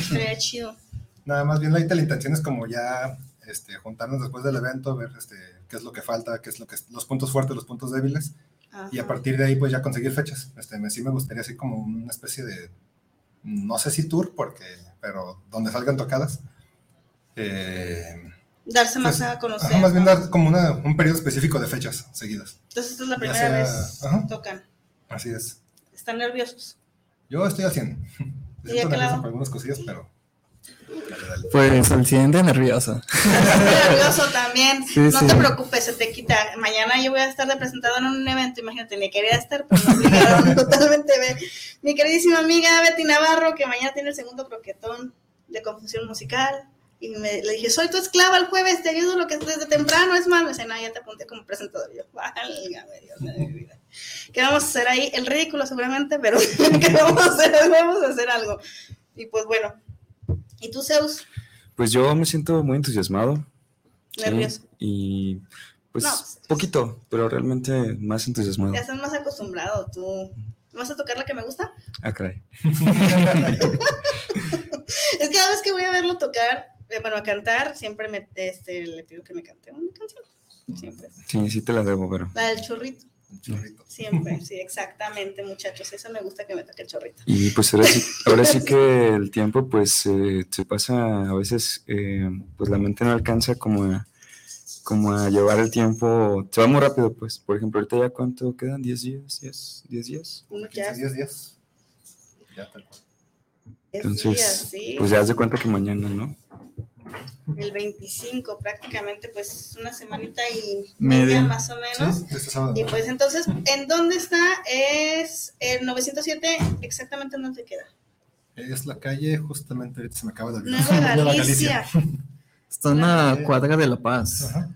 Speaker 3: Sería chido.
Speaker 6: Nada más bien ahorita la intención es como ya este, juntarnos después del evento, ver este, qué es lo que falta, qué es lo que los puntos fuertes, los puntos débiles, y a
Speaker 3: Ajá.
Speaker 6: partir de ahí pues ya conseguir fechas. Este, me, sí me gustaría así como una especie de, no sé si tour, porque, pero donde salgan tocadas. Eh,
Speaker 3: Darse más
Speaker 6: pues,
Speaker 3: a conocer.
Speaker 6: ajá, más bien dar como una- un periodo específico de fechas seguidas.
Speaker 3: Entonces, esta es la primera
Speaker 6: sea-
Speaker 3: vez
Speaker 6: ajá.
Speaker 3: tocan.
Speaker 6: Así es.
Speaker 3: Están nerviosos.
Speaker 6: Yo estoy al 100.
Speaker 3: ¿Y
Speaker 6: Me
Speaker 3: de
Speaker 6: siento
Speaker 3: qué
Speaker 6: nervioso
Speaker 3: lado?
Speaker 6: por algunas cosillas, pero... Dale, dale.
Speaker 7: Pues al siguiente nerviosa.
Speaker 3: Estás nervioso también.
Speaker 7: Sí,
Speaker 3: no
Speaker 7: sí.
Speaker 3: te preocupes, se te quita. Mañana yo voy a estar representada en un evento. Imagínate, ni quería estar, pero me obligaron totalmente. Mi queridísima amiga Betty Navarro, que mañana tiene el segundo croquetón de confusión musical. Y me, le dije, soy tu esclava el jueves, te ayudo lo que desde temprano, es más. Me dice, no, ya te apunté como presentador. Yo, válgame Dios de mi vida. ¿Qué vamos a hacer ahí? El ridículo seguramente, pero ¿qué vamos a hacer? Vamos a hacer algo. Y pues bueno. ¿Y tú, Zeus?
Speaker 8: Pues yo me siento muy entusiasmado. ¿sí?
Speaker 3: Nervioso.
Speaker 8: Y pues
Speaker 3: No, pues,
Speaker 8: poquito, pero realmente más entusiasmado.
Speaker 3: Ya estás más acostumbrado, tú. ¿Vas a tocar la que me gusta?
Speaker 8: Ah, caray.
Speaker 3: Es que cada vez que voy a verlo tocar, eh, bueno, a cantar, siempre me, este, le pido que me cante una canción. Siempre.
Speaker 8: Sí, sí te la debo, pero.
Speaker 3: La del chorrito.
Speaker 6: Un chorrito.
Speaker 3: Siempre, sí, exactamente, muchachos. Esa me gusta que me toque el chorrito.
Speaker 8: Y pues ahora sí, ahora sí que el tiempo pues eh, se pasa, a veces eh, pues la mente no alcanza como a, como a llevar el tiempo, se va muy rápido pues, por ejemplo, ahorita ya cuánto quedan, 10 días, 10, 10 días.
Speaker 3: Uno
Speaker 6: 15
Speaker 3: ya,
Speaker 6: días, días. Ya, tal cual.
Speaker 3: es
Speaker 8: Entonces,
Speaker 3: días, sí.
Speaker 8: pues ya haz de cuenta que mañana, ¿no?
Speaker 3: El 25, prácticamente, pues una semanita y
Speaker 7: Media.
Speaker 3: media más o menos.
Speaker 6: Sí, este sábado.
Speaker 3: Y pues entonces, ¿en dónde está? Es el 907, exactamente en dónde queda.
Speaker 6: Es la calle, justamente ahorita se me acaba de olvidar.
Speaker 3: Nueva
Speaker 6: Nueva
Speaker 3: Galicia.
Speaker 7: Está en la cuadra de La Paz.
Speaker 6: Ajá.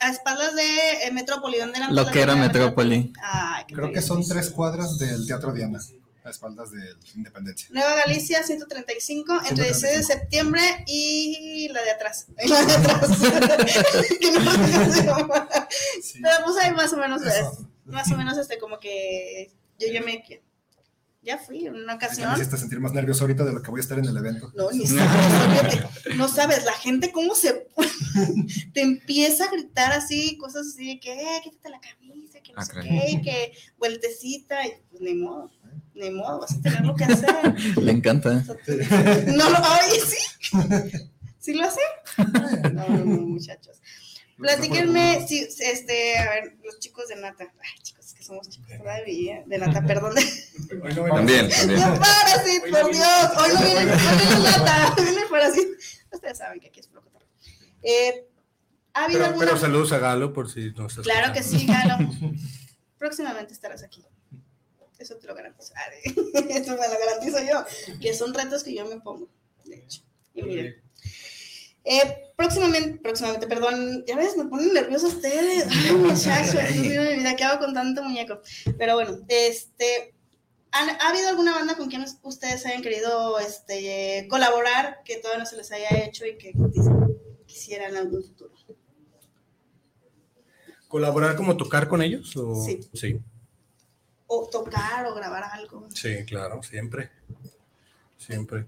Speaker 3: A espaldas de eh, Metrópoli, ¿dónde era?
Speaker 7: Lo que era
Speaker 3: de
Speaker 7: Metrópoli.
Speaker 3: Ay, qué
Speaker 6: Creo que son tres cuadras del Teatro Diana, a espaldas de Independencia.
Speaker 3: Nueva Galicia, 135, entre el 6 de
Speaker 6: 135.
Speaker 3: septiembre y la de atrás. La de atrás. Que no. Pero pues ahí más o menos.
Speaker 6: Eso.
Speaker 3: Más o menos este como que yo ya me ya fui en una
Speaker 6: Sí, Me
Speaker 3: ocasión.
Speaker 6: hiciste sentir más nervioso ahorita de lo que voy a estar en el evento.
Speaker 3: No, ni sabes, no sabes, la gente cómo se te empieza a gritar así, cosas así de que, eh, quítate la camisa, que no
Speaker 8: Ah,
Speaker 3: sé qué, y que vueltecita, y pues ni modo, ni modo, vas a tener lo que hacer.
Speaker 7: Le encanta.
Speaker 3: No lo, oye, sí. ¿Sí lo hace? No, no, no, muchachos. Platíquenme, si, este, a ver, los chicos de Nata. Ay, chicos, que somos chicos todavía. De Nata, perdón.
Speaker 6: Hoy no
Speaker 8: También, también.
Speaker 3: Ya para, sí, por Dios. Hoy no viene, hoy. Hoy viene para sí. Ustedes saben que aquí es Torre. Eh, ¿Ha habido
Speaker 4: Pero,
Speaker 3: alguna?
Speaker 4: pero saludos a Galo por si no estás
Speaker 3: Claro que sí, Galo. Próximamente estarás aquí. Eso te lo garantizo. Ay, Eso me lo garantizo yo. Que son retos que yo me pongo, de hecho. Y miren. Eh, próximamente, próximamente, perdón, ya ves, me ponen nerviosos ustedes. Ay, muchachos, ¿qué hago con tanto muñeco? Pero bueno, este, ¿han- ¿ha habido alguna banda con quien ustedes hayan querido este, colaborar que todavía no se les haya hecho y que quisieran en algún futuro?
Speaker 4: ¿Colaborar como tocar con ellos? O...
Speaker 3: Sí.
Speaker 4: sí.
Speaker 3: o tocar o grabar algo.
Speaker 4: Sí, claro, siempre. Siempre.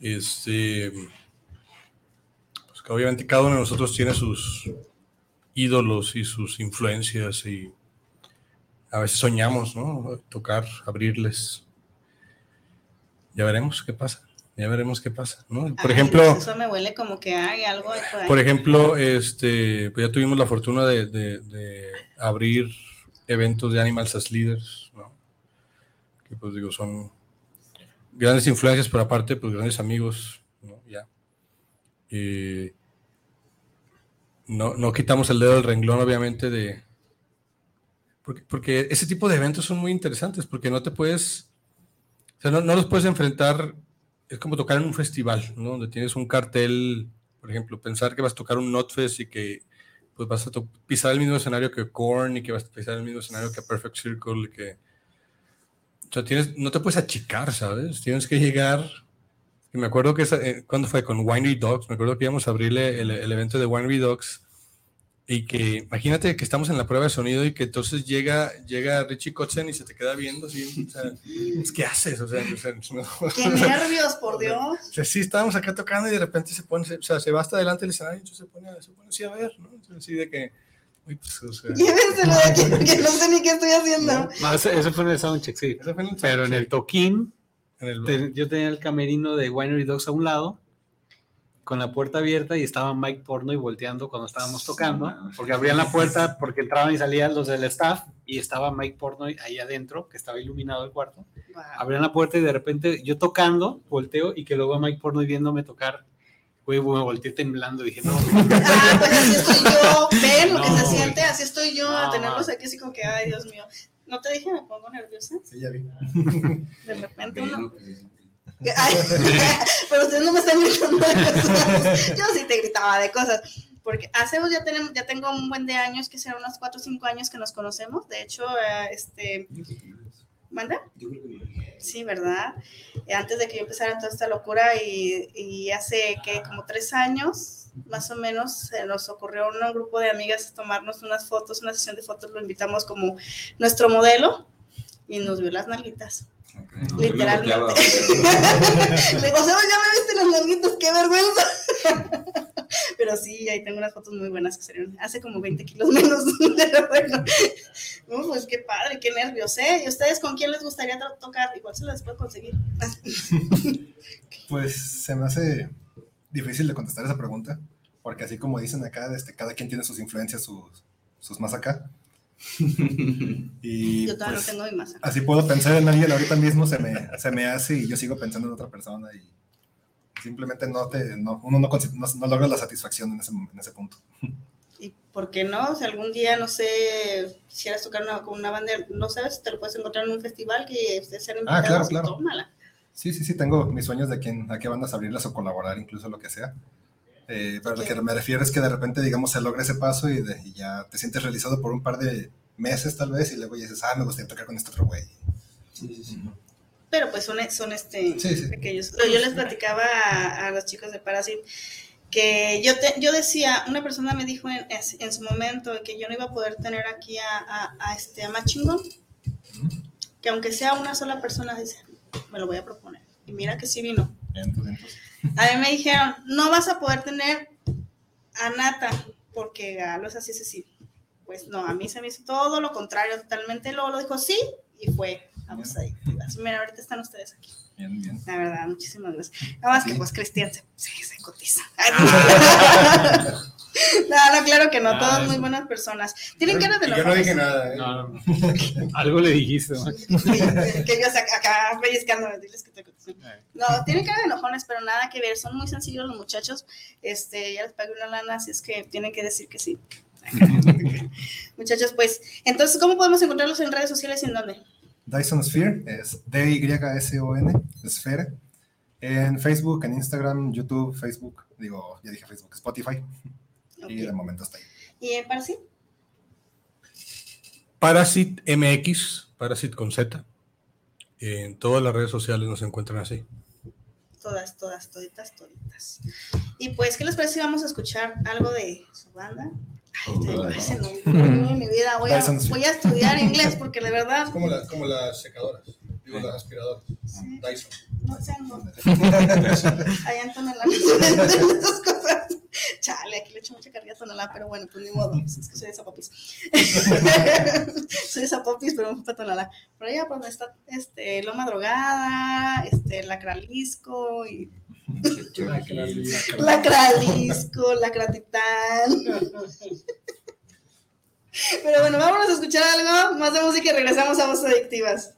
Speaker 4: Este. Que obviamente cada uno de nosotros tiene sus ídolos y sus influencias y a veces soñamos, ¿no? Tocar, abrirles. Ya veremos qué pasa. Ya veremos qué pasa, ¿no? Por
Speaker 3: Ay,
Speaker 4: ejemplo.
Speaker 3: Eso me huele como que hay algo por.
Speaker 4: Por ejemplo, este, pues ya tuvimos la fortuna de, de- de abrir eventos de Animals as Leaders, ¿no? Que pues digo, son grandes influencias, pero aparte, pues grandes amigos. No, no quitamos el dedo del renglón, obviamente, de... Porque, porque ese tipo de eventos son muy interesantes, porque no te puedes... O sea, no, no los puedes enfrentar es como tocar en un festival, ¿no? Donde tienes un cartel, por ejemplo, pensar que vas a tocar un Notfest y que pues vas a pisar el mismo escenario que Korn y que vas a pisar el mismo escenario que Perfect Circle que o sea, tienes, no te puedes achicar, ¿sabes? Tienes que llegar. Y me acuerdo que esa, eh, cuando fue con Winery Dogs, me acuerdo que íbamos a abrirle el, el evento de Winery Dogs y que imagínate que estamos en la prueba de sonido y que entonces llega, llega Richie Kotzen y se te queda viendo así, o sea, ¿qué haces? O sea, o sea, no-
Speaker 3: Qué nervios, por Dios.
Speaker 4: o sea, sí, estábamos acá tocando y de repente se pone, o sea, se va hasta adelante del escenario y entonces se pone, se pone así a ver, ¿no? Entonces, así de que, uy, pues, o sea,
Speaker 3: Llévenselo de aquí porque no sé ni qué estoy haciendo.
Speaker 5: No, ese, ese fue en el soundcheck, sí.
Speaker 4: ese fue en el-
Speaker 5: Pero en el toquín,
Speaker 4: en el-
Speaker 5: yo tenía el camerino de Winery Dogs a un lado, con la puerta abierta y estaba Mike Porno y volteando cuando estábamos tocando, porque abrían la puerta porque entraban y salían los del staff y estaba Mike Porno ahí adentro, que estaba iluminado el cuarto.
Speaker 3: Wow.
Speaker 5: Abrían la puerta y de repente yo tocando, volteo y que luego Mike Porno viéndome tocar, güey, me volteé temblando y dije, no,
Speaker 3: Ah, pues así estoy yo. Ven lo que
Speaker 5: No,
Speaker 3: se
Speaker 5: güey.
Speaker 3: siente, así estoy yo, a tenerlos aquí así como que, ay, Dios mío. No te dije, me pongo nerviosa.
Speaker 6: Sí, ya vi.
Speaker 3: De repente uno. Ay, pero ustedes no me están gritando de cosas. Yo sí te gritaba de cosas. Porque hace ya, tenemos, ya tengo un buen de años, que serán unos 4 o 5 años que nos conocemos. De hecho, eh, este. ¿Manda? Sí, ¿verdad? Eh, Antes de que yo empezara toda esta locura y, y hace que como tres años, más o menos, se nos ocurrió a un grupo de amigas tomarnos unas fotos, una sesión de fotos, lo invitamos como nuestro modelo y nos vio las nalguitas. Literalmente. Le digo, "Sebas, ya me viste las nalguitas, qué vergüenza. Pero sí, ahí tengo unas fotos muy buenas que salieron hace como 20 kilos menos. Pero bueno, no, pues qué padre, qué nervios, ¿eh? ¿Y ustedes con quién les gustaría to- tocar? Igual se las puedo conseguir.
Speaker 6: Pues se me hace difícil de contestar esa pregunta, porque así como dicen acá, este, cada quien tiene sus influencias, sus, sus más acá. Y
Speaker 3: Yo todavía
Speaker 6: pues,
Speaker 3: no tengo mi masa.
Speaker 6: así puedo pensar en alguien ahorita mismo, se me, se me hace y yo sigo pensando en otra persona y simplemente no te, no, uno no, no, no logra la satisfacción en ese, en ese punto.
Speaker 3: ¿Y por qué no? Si algún día, no sé, quisieras tocar una, con una banda, no sabes, te lo puedes encontrar en un festival que ustedes sean
Speaker 6: Ah, claro, claro.
Speaker 3: tómala.
Speaker 6: Sí, sí, sí, tengo mis sueños de quién, a qué bandas abrirlas o colaborar, incluso lo que sea. Eh, pero lo que me refiero es que de repente, digamos, se logra ese paso y, de- y ya te sientes realizado por un par de meses tal vez y luego ya dices, ah, me gustaría tocar con este otro güey.
Speaker 3: Pero pues son, son este,
Speaker 6: Sí, sí.
Speaker 3: pequeños. Pero yo les platicaba a, a los chicos de Parasit que yo, te, yo decía, una persona me dijo en, en su momento que yo no iba a poder tener aquí a, a, a este, a Machingón, que aunque sea una sola persona, dice, me lo voy a proponer. Y mira que sí vino.
Speaker 6: Entonces, entonces,
Speaker 3: A mí me dijeron, no vas a poder tener a Nata, porque Galo es así, es así. Pues no, a mí se me hizo todo lo contrario, totalmente. Luego lo dijo sí y fue. Vamos ahí. Así, Mira, ahorita están ustedes aquí.
Speaker 6: bien, bien.
Speaker 3: La verdad, muchísimas gracias. Nada más que
Speaker 6: Sí.
Speaker 3: pues Cristian se cotiza. no, no, claro que no,
Speaker 5: Ah,
Speaker 3: todas muy buenas personas. Tienen cara de
Speaker 4: Yo no dije nada, ¿eh?
Speaker 5: no, no, no. algo le dijiste. ¿no?
Speaker 3: que yo acá pellizcándome, diles que te cotizan. No, tienen cara de enojones, pero nada que ver. Son muy sencillos los muchachos. Este, ya les pagué una lana, así es que tienen que decir que sí. Muchachos, pues, entonces, ¿cómo podemos encontrarlos en redes sociales y en dónde?
Speaker 6: Dyson Sphere es D-Y-S-O-N, Sphere. En Facebook, en Instagram, YouTube, Facebook, digo, ya dije Facebook, Spotify, y de momento está ahí.
Speaker 3: ¿Y en Parsi?
Speaker 4: Parasit MX, Parasit con Z. En todas las redes sociales nos encuentran así.
Speaker 3: Todas, todas, toditas, toditas. Y pues, ¿qué les parece si vamos a escuchar algo de su banda?
Speaker 9: Ese no, no, en mi vida voy a, voy estudiar inglés porque de verdad
Speaker 4: Es como, la- como las secadoras, digo, las aspiradoras. Dyson.
Speaker 9: no sé, no. Allá en sé esas cosas. Chale, aquí le echo mucha carga a Tonalá, pero bueno, pues ni modo, es que soy de Zapopis. soy de Zapopis, pero para Tonalá. Por allá, por donde está este, Loma Drogada, este, la Cralisco y la Cralisco, la Cratitán. Pero bueno, vámonos a escuchar algo más de música y regresamos a Voces Adictivas.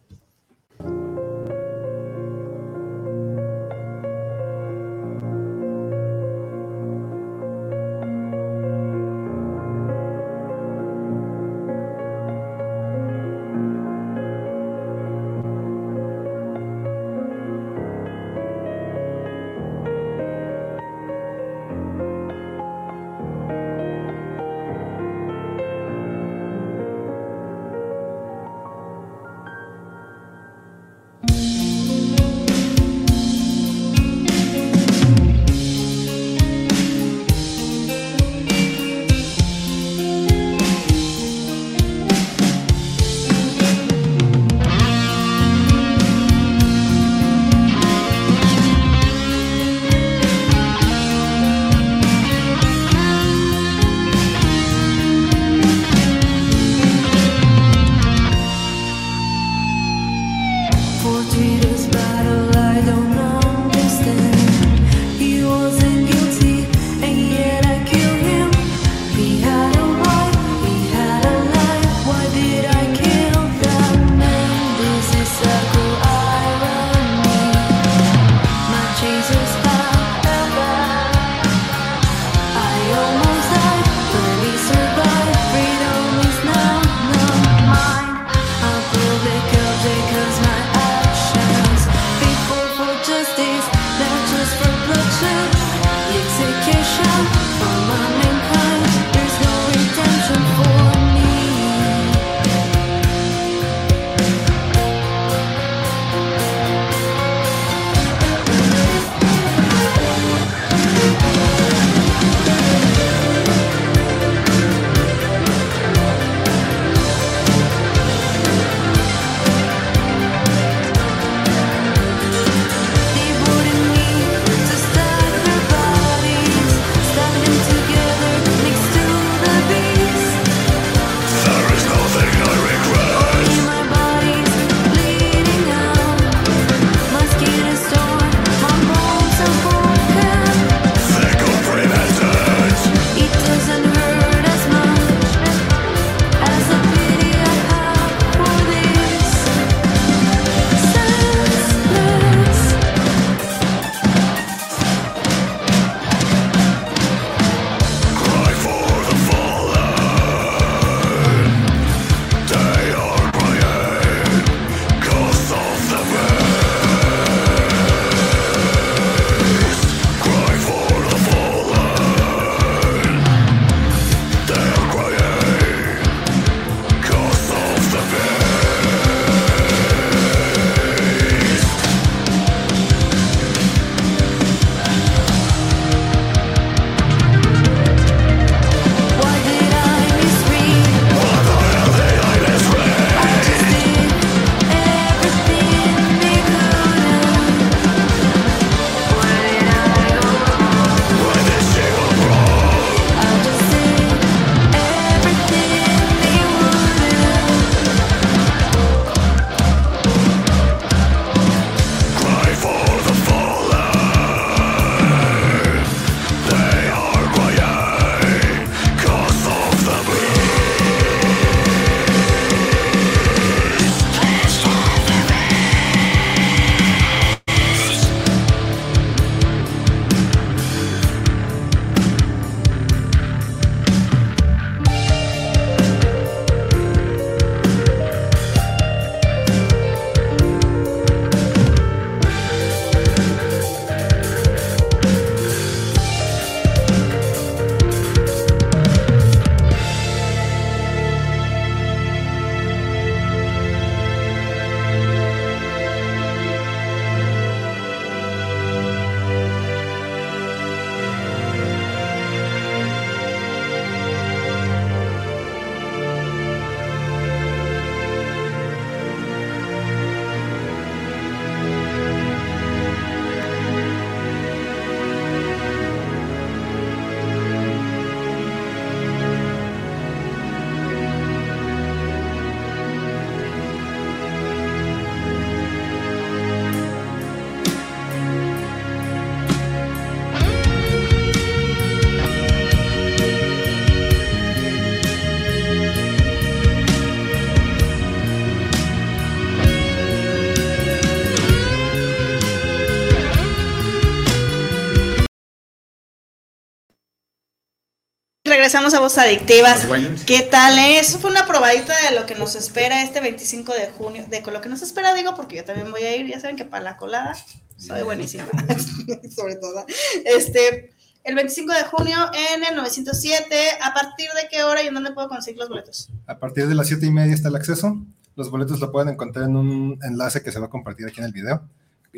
Speaker 3: Regresamos a Voz Adictivas. ¿Qué tal? eh? Eso fue una probadita de lo que nos espera este 25 de junio. De lo que nos espera, digo, porque yo también voy a ir. Ya saben que para la colada soy buenísima. Sobre todo. Este, el 25 de junio en el 907. ¿A partir de qué hora y en dónde puedo conseguir los boletos?
Speaker 6: A partir de las 7 y media está el acceso. Los boletos lo pueden encontrar en un enlace que se va a compartir aquí en el video.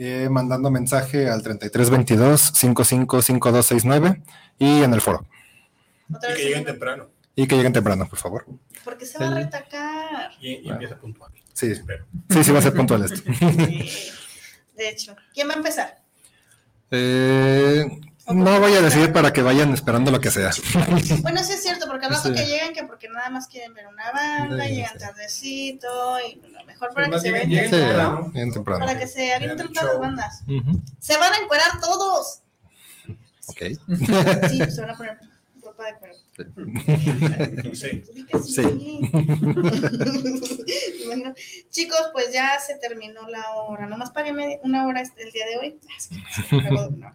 Speaker 6: eh, mandando mensaje al 3322-555269 y en el foro.
Speaker 3: Otra
Speaker 4: Y
Speaker 3: vez.
Speaker 4: que lleguen temprano.
Speaker 6: Y que lleguen temprano, por favor.
Speaker 3: Porque se va a retacar.
Speaker 4: Y, y empieza puntual.
Speaker 6: Sí,
Speaker 4: Espero.
Speaker 6: sí, sí va a ser puntual esto.
Speaker 3: Sí. De hecho, ¿quién va a empezar?
Speaker 6: Eh, no voy a decir para que vayan esperando lo que sea.
Speaker 3: Bueno, sí es cierto, porque al rato
Speaker 6: Sí.
Speaker 3: que llegan, que porque nada más quieren ver una banda,
Speaker 6: Sí,
Speaker 3: llegan
Speaker 6: sí.
Speaker 3: tardecito, y lo mejor para que se
Speaker 6: Sí,
Speaker 4: temprano.
Speaker 6: bien temprano.
Speaker 3: para que se avienten todas las bandas. Se van a encuerar todos.
Speaker 6: Ok.
Speaker 3: Sí, se van a poner ropa de.
Speaker 4: Sí.
Speaker 3: Sí. Chicos, pues ya se terminó la hora. Nomás pagué media- una hora este- el día de hoy. Ah.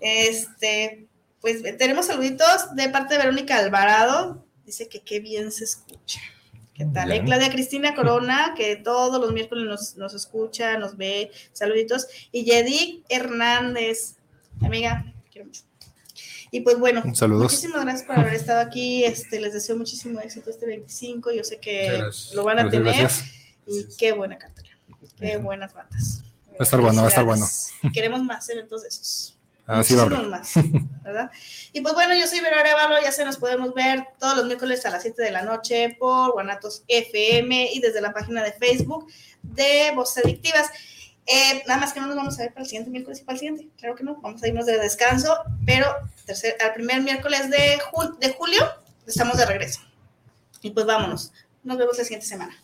Speaker 3: Este, pues tenemos saluditos de parte de Verónica Alvarado. Dice que qué bien se escucha. ¿Qué tal? eh? Claudia Cristina Corona, que todos los miércoles nos, nos escucha, nos ve. Saluditos. Y Yedic Hernández, amiga, quiero mucho. Y pues bueno,
Speaker 6: Saludos.
Speaker 3: muchísimas gracias por haber estado aquí. Este, les deseo muchísimo éxito este 25. Yo sé que lo van a
Speaker 6: Gracias,
Speaker 3: tener.
Speaker 6: gracias.
Speaker 3: Y qué buena cartera. Qué
Speaker 6: Bien.
Speaker 3: buenas bandas.
Speaker 6: Va a estar bueno, va a estar bueno.
Speaker 3: Queremos más eventos de esos.
Speaker 6: Así va a haber.
Speaker 3: Muchísimos más, ¿verdad? Y pues bueno, yo soy Vera Arevalo, ya se nos podemos ver todos los miércoles a las 7 de la noche por Guanatos FM y desde la página de Facebook de Voces Adictivas. Eh, nada más que no nos vamos a ver para el siguiente miércoles y para el siguiente, claro que no, vamos a irnos de descanso, pero tercer, al primer miércoles de, de julio estamos de regreso. Y pues vámonos, nos vemos la siguiente semana.